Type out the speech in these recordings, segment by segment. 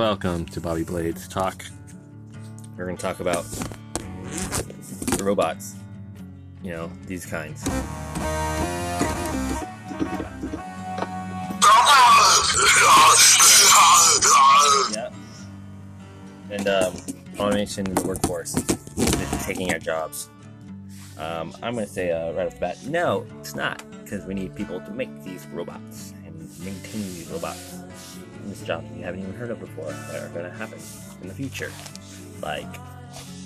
Welcome to Bobby Blades Talk. We're going to talk about robots. You know, these kinds. Yeah. And um, automation in the workforce is taking our jobs. Um, I'm going to say uh, right off the bat, no, it's not, because we need people to make these robots and maintain these robots. These jobs you haven't even heard of before that are going to happen in the future, like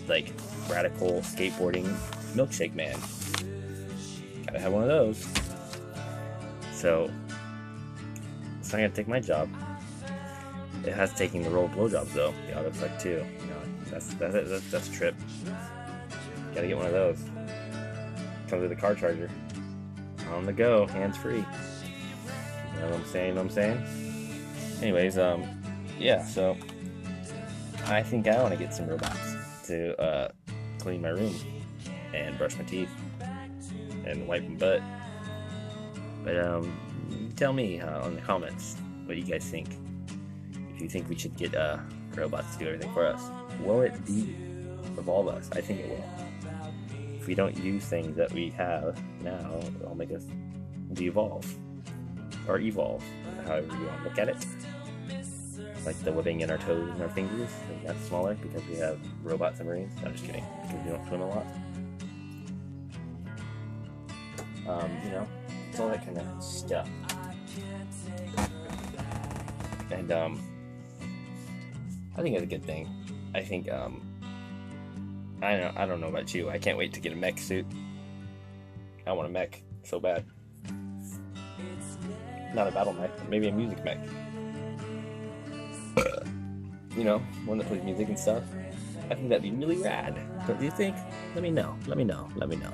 like radical skateboarding milkshake man. Gotta have one of those. So it's not gonna take my job. It has taken the role of blowjobs though. The auto like too. You know, that's that's that's, that's a trip. Gotta get one of those. Comes with a car charger. On the go, hands free. You know what I'm saying? Know what I'm saying? Anyways, um, yeah. So I think I want to get some robots to uh, clean my room and brush my teeth and wipe my butt. But um, tell me uh, on the comments what you guys think. If you think we should get uh, robots to do everything for us, will it de-evolve us? I think it will. If we don't use things that we have now, it'll make us de-evolve or evolve, however you want to look at it like the webbing in our toes and our fingers that's smaller because we have robot submarines. No, I'm just kidding, because we don't swim a lot. Um, you know, it's all that kind of stuff. And um, I think it's a good thing. I think um, I don't I don't know about you. I can't wait to get a mech suit. I want a mech so bad. Not a battle mech, maybe a music mech you know, one that plays music and stuff. I think that'd be really rad. But Don't you think? Let me know. Let me know. Let me know.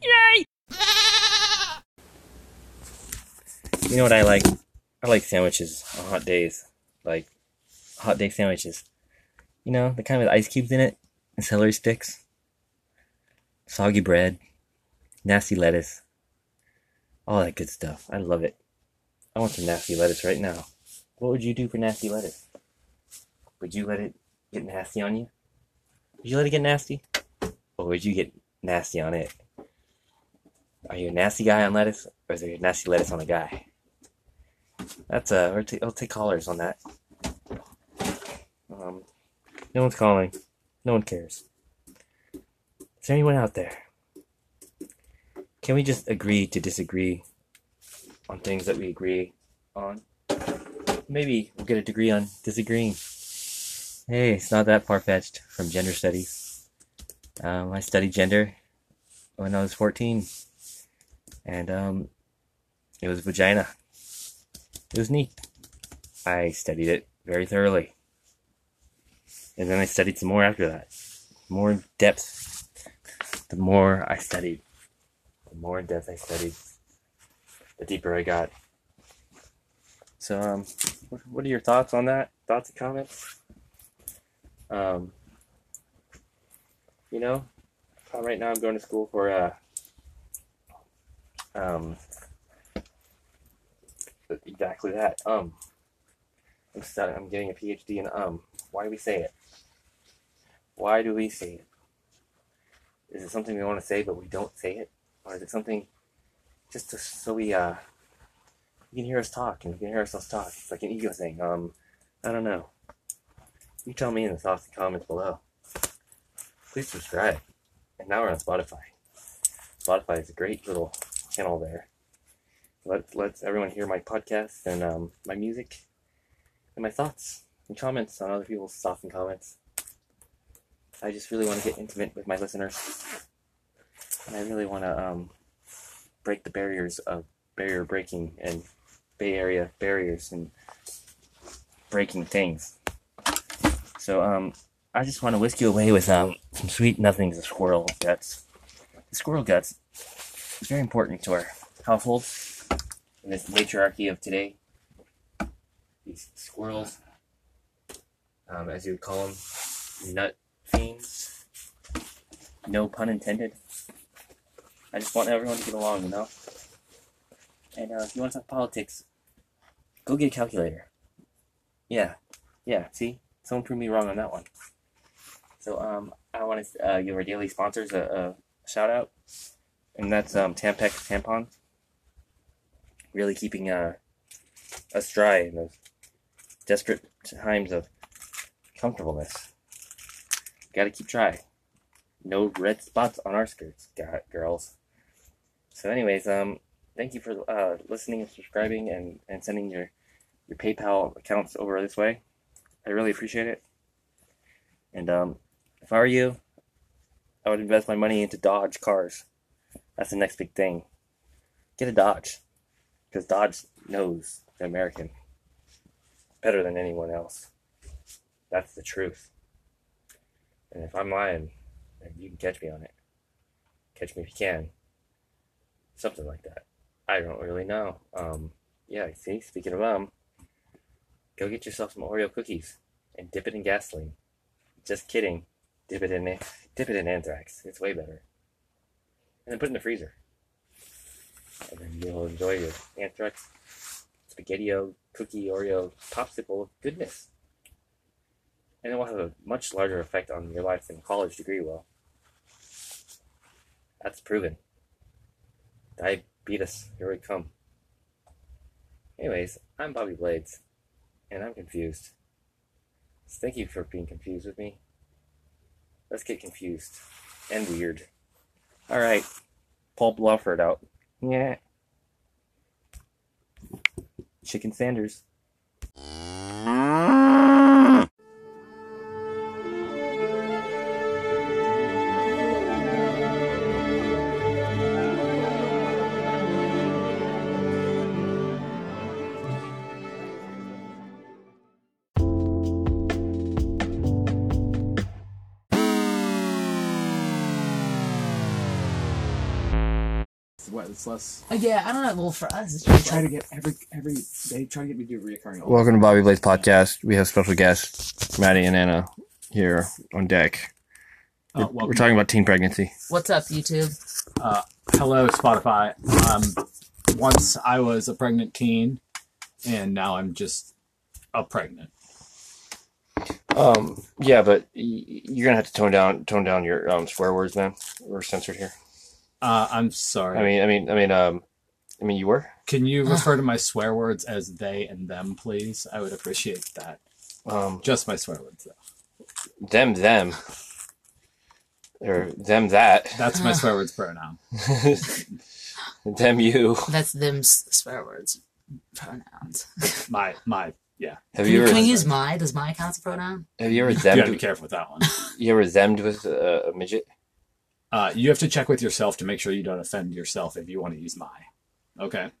Yay! You know what I like? I like sandwiches on hot days. Like hot day sandwiches. You know, the kind with ice cubes in it and celery sticks. Soggy bread. Nasty lettuce all that good stuff. I love it. I want some nasty lettuce right now. What would you do for nasty lettuce? Would you let it get nasty on you? Would you let it get nasty? Or would you get nasty on it? Are you a nasty guy on lettuce? Or is there a nasty lettuce on a guy? That's uh, t- I'll take callers on that. Um, no one's calling. No one cares. Is there anyone out there? Can we just agree to disagree on things that we agree on? Maybe we'll get a degree on disagreeing. Hey, it's not that far fetched from gender studies. Um, I studied gender when I was 14, and um, it was vagina. It was neat. I studied it very thoroughly. And then I studied some more after that. More depth. The more I studied the more in depth I studied, the deeper I got. So, um, what are your thoughts on that? Thoughts and comments? Um, you know, uh, right now I'm going to school for uh, um, exactly that. Um, I'm studying, I'm getting a PhD in um. Why do we say it? Why do we say it? Is it something we want to say but we don't say it? or is it something just to, so we uh you can hear us talk and you can hear ourselves talk. It's like an ego thing. Um, I don't know. You tell me in the thoughts and comments below. Please subscribe. And now we're on Spotify. Spotify is a great little channel there. Let lets everyone hear my podcast and um, my music and my thoughts and comments on other people's thoughts and comments. I just really want to get intimate with my listeners. And I really want to um, break the barriers of barrier breaking and Bay Area barriers and breaking things. So um, I just want to whisk you away with um, some sweet nothings of squirrel guts. The squirrel guts is very important to our household in this matriarchy of today. These squirrels, um, as you would call them, nut No pun intended. I just want everyone to get along, you know? And uh, if you want to talk politics, go get a calculator. Yeah, yeah. See, someone proved me wrong on that one. So um, I want to uh, give our daily sponsors a, a shout out, and that's um, tampons. Really keeping uh, us dry in those desperate times of comfortableness. Got to keep trying. No red spots on our skirts, girls. So, anyways, um, thank you for uh, listening and subscribing and, and sending your your PayPal accounts over this way. I really appreciate it. And um, if I were you, I would invest my money into Dodge cars. That's the next big thing. Get a Dodge, because Dodge knows the American better than anyone else. That's the truth. And if I'm lying, you can catch me on it. Catch me if you can. Something like that. I don't really know. Um, yeah, see, speaking of um, go get yourself some Oreo cookies and dip it in gasoline. Just kidding. Dip it in dip it in anthrax. It's way better. And then put it in the freezer. And then you'll enjoy your anthrax spaghetti-o cookie Oreo popsicle goodness. And it will have a much larger effect on your life than a college degree will. That's proven. Diabetes, here we come. Anyways, I'm Bobby Blades, and I'm confused. So thank you for being confused with me. Let's get confused and weird. Alright, Paul Bluford out. Yeah. Chicken Sanders. What? It's less. Uh, yeah, I don't know. Well, for us, it's They just try to get every every. They try to get me to do reoccurring. all- Welcome to Bobby Blades Podcast. We have special guests, Maddie and Anna, here on deck. Uh, We're, welcome. we're talking about teen pregnancy. what's up, YouTube? Uh, hello, Spotify. Um, once I was a pregnant teen, and now I'm just a pregnant. Um, yeah, but y- you're gonna have to tone down tone down your um, swear words, man. We're censored here. Uh, I'm sorry. I mean, I mean, I mean, um, I mean, you were. Can you refer to my swear words as they and them, please? I would appreciate that. Um, Just my swear words, though. them, them, or them, that, That's my swear words pronoun. them, you. That's them swear words, pronouns. My my yeah. Have Can, you you, ever? can we use my? Does my count as a pronoun? Have you ever You gotta be careful with that one. You ever zemmed with a, a midget? Uh, you have to check with yourself to make sure you don't offend yourself if you want to use my. Okay.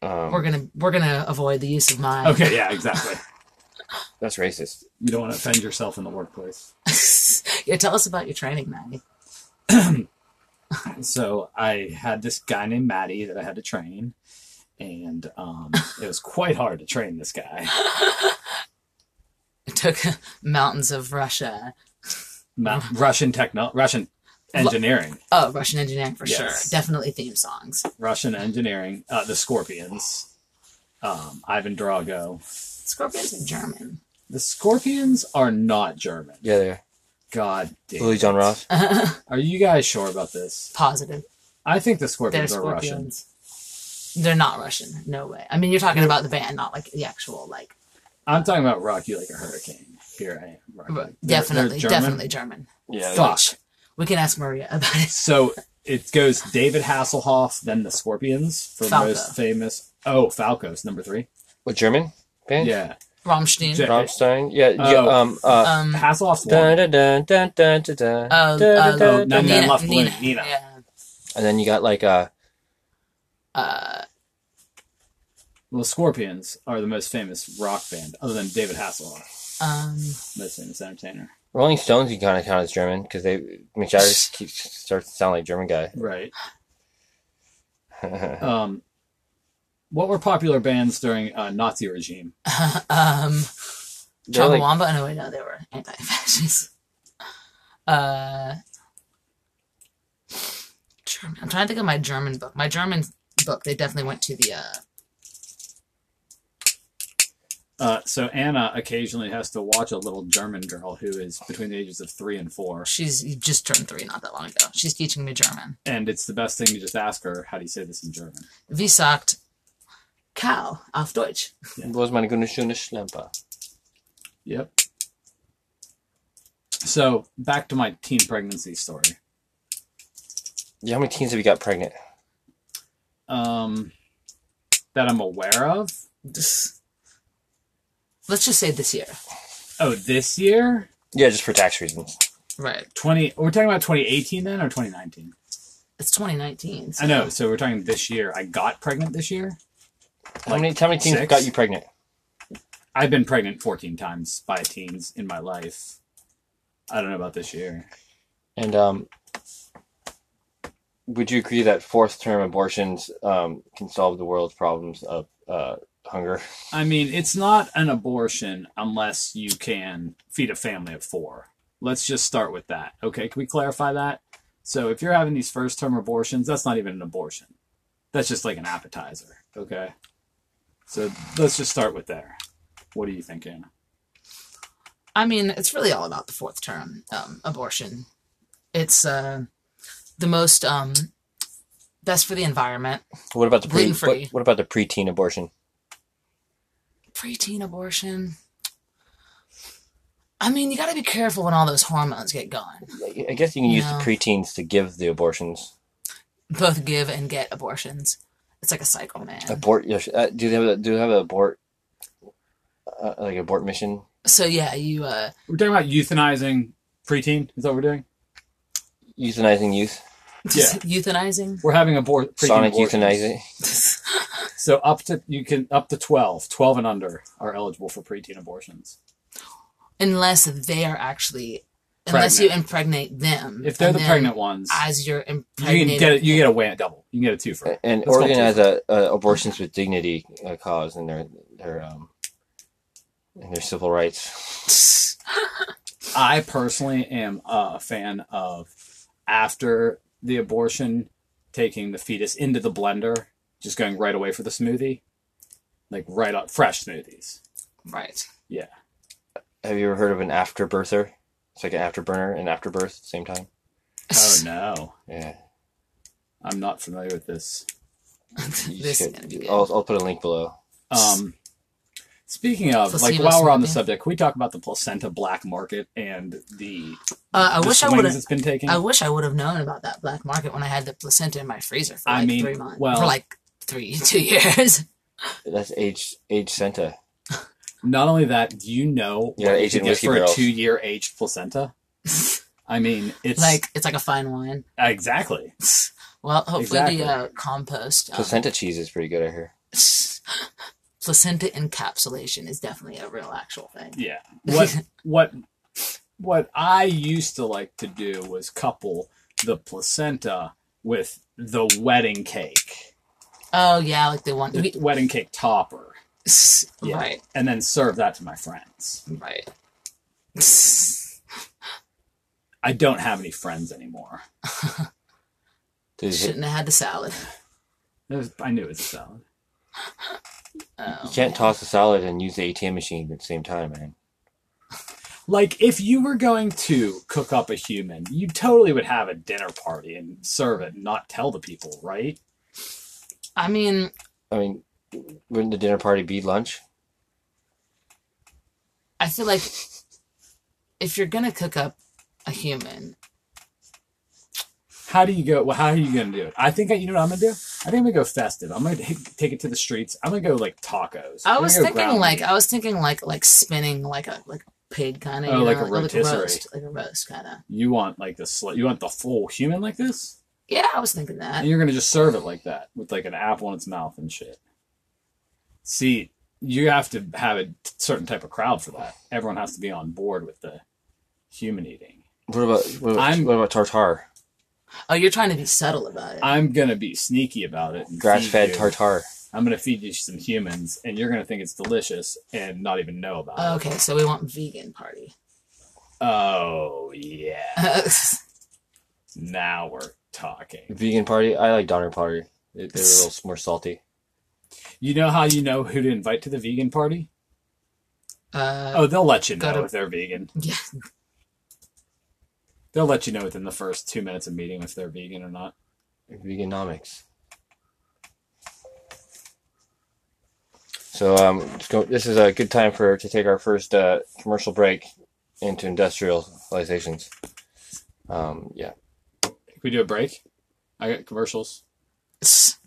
Um, We're gonna we're gonna avoid the use of my. Okay. Yeah. Exactly. that's racist. You don't want to offend yourself in the workplace. yeah, tell us about your training, Maggie. So I had this guy named Matty that I had to train, and um, it was quite hard to train this guy. It took mountains of Russia. Ma- Russian techno, Russian engineering, Oh, Russian engineering for Yes. sure. Definitely theme songs. Russian engineering. Uh, the Scorpions, um, Ivan Drago. Scorpions are German. The Scorpions are not German. Yeah, there. God damn. Louis John it. Ross. Are you guys sure about this? Positive. I think the They're Scorpions are Russian. scorpions. They're not Russian. No way. I mean, you're talking about the band, not like the actual like. I'm talking about Rock You Like a Hurricane. Here I am. Rock You Like- they're- definitely, they're German? definitely German. Yeah. Fuck. We can ask Maria about it. So it goes David Hasselhoff, then the Scorpions for Falco. most famous. Oh, Falco's number three. What German band? Yeah, Rammstein. Ja- Rammstein. Yeah. Oh. yeah um. Uh. um. Hasselhoff's Dun, one. dun, dun, dun, dun, dun, Uh, dun, uh, dun, dun, Nine dun. Men Nina, Left Balloon, Nina, Nina. Yeah. And then you got like uh Uh, Well, the Scorpions are the most famous rock band, other than David Hasselhoff, um, most famous entertainer. Rolling Stones. You kind of count as German because they Mick Jagger keeps starts to sound like a German guy. Right. Um, what were popular bands during uh, Nazi regime? um, They're like- Chumbawamba. No, wait, no, they were anti-fascist. Uh, German. I'm trying to think of my German book. My German book. They definitely went to the. uh Uh, so Anna occasionally has to watch a little German girl who is between the ages of three and four, She's just turned three not that long ago. She's teaching me German. and it's the best thing to just ask her, "How do you say this in German?" Wie sagt cow auf Deutsch? Wo ist meine wunderschöne Schlemper? Yep. So back to my teen pregnancy story. Yeah, how many teens have you got pregnant? Um, that I'm aware of. Just- Let's just say this year. Oh, this year, Yeah, just for tax reasons. Right. twenty. We're talking about 2018 then, or 2019? It's 2019. so- I know. So we're talking this year. I got pregnant this year. How many how many teens six? got you pregnant? I've been pregnant 14 times by teens in my life. I don't know about this year. And um, would you agree that fourth term abortions um, can solve the world's problems of uh, hunger? I mean, it's not an abortion unless you can feed a family of four. Let's just start with that. Okay, can we clarify that? So if you're having these first term abortions, that's not even an abortion. That's just like an appetizer. Okay. So let's just start with there. What are you thinking? I mean, it's really all about the fourth term um, abortion. It's uh, the most um, best for the environment. What about the pre? Gluten-free. What, what about the preteen abortion? Preteen abortion. I mean, you got to be careful when all those hormones get going. I guess you can use No. the preteens to give the abortions. Both give and get abortions. It's like a cycle, man. Abort? yes, Uh, do they have a, do they have an abort uh, like abort mission? So yeah, you uh, We're talking about euthanizing preteen. Is that what we're doing? Euthanizing youth, Yeah. euthanizing. We're having abort preteen sonic abortions. euthanizing. So up to you can up to 12, 12 and under are eligible for preteen abortions. unless they are actually unless you impregnate them. If they're the pregnant ones, as you're you can get it. You get a way double. You can get a two for. And Let's Oregon has a, a abortions with dignity uh, cause in their their um in their civil rights. I personally am a fan of after the abortion, taking the fetus into the blender, just going right away for the smoothie, like right up fresh smoothies. right. Yeah, Have you ever heard of an afterbirther? It's like an afterburner and afterbirth at the same time. Oh no, Yeah. I'm not familiar with this. This is gonna be good. I'll, I'll put a link below. Um, speaking of, like, Placebo while we're on the smoothie? subject, can we talk about the placenta black market and the, Uh, I the wish I swings would have. it's been taking? I wish I would have known about that black market when I had the placenta in my freezer for I like mean, three months. well- for like three, two years. That's age age Senta. Not only that, do you know Yeah, what you can get whiskey for a two-year aged placenta? I mean, it's like it's like a fine wine. exactly. Well, hopefully Exactly. the uh, compost um, Placenta cheese is pretty good, I hear. placenta encapsulation is definitely a real actual thing. Yeah. What what what I used to like to do was couple the placenta with the wedding cake, Oh yeah, like the one. the We, wedding cake topper, Yeah. Right, and then serve that to my friends. right. I don't have any friends anymore. Does Shouldn't have had the salad. Was- I knew it was a salad. Oh, you can't toss a salad and use the ATM machine at the same time, man. Like if you were going to cook up a human, you totally would have a dinner party and serve it and not tell the people, right? I mean, I mean, wouldn't the dinner party be lunch? I feel like if you're gonna cook up a human, How do you go? Well, how are you going to do it? I think I, you know what I'm going to do. I think I'm going to go festive. I'm going to take it to the streets. I'm going to go like tacos. I was thinking ground like meat. I was thinking like like spinning like a like pig kind of Oh, like know, a like a rotisserie. roast, like a roast kind of. you want like the sli- you want the full human like this, Yeah, I was thinking that. and you're going to just serve it like that with like an apple in its mouth and shit. See, you have to have a t- certain type of crowd for that. Everyone has to be on board with the human eating. What about what about, I'm- what about tartar? Oh, you're trying to be subtle about it. I'm gonna be sneaky about it. Grass fed tartar. I'm gonna feed you some humans, and you're gonna think it's delicious and not even know about it. okay, so we want vegan party. Oh yeah. Now we're talking. Vegan party? I like Donner party. They- They're a little more salty. You know how you know who to invite to the vegan party? Uh, Oh, they'll let you know gotta- if they're vegan. yeah. They'll let you know within the first two minutes of meeting if they're vegan or not. Veganomics. So um, go, this is a good time for to take our first uh, commercial break into industrializations. Um, yeah. Can we do a break? I got commercials. S-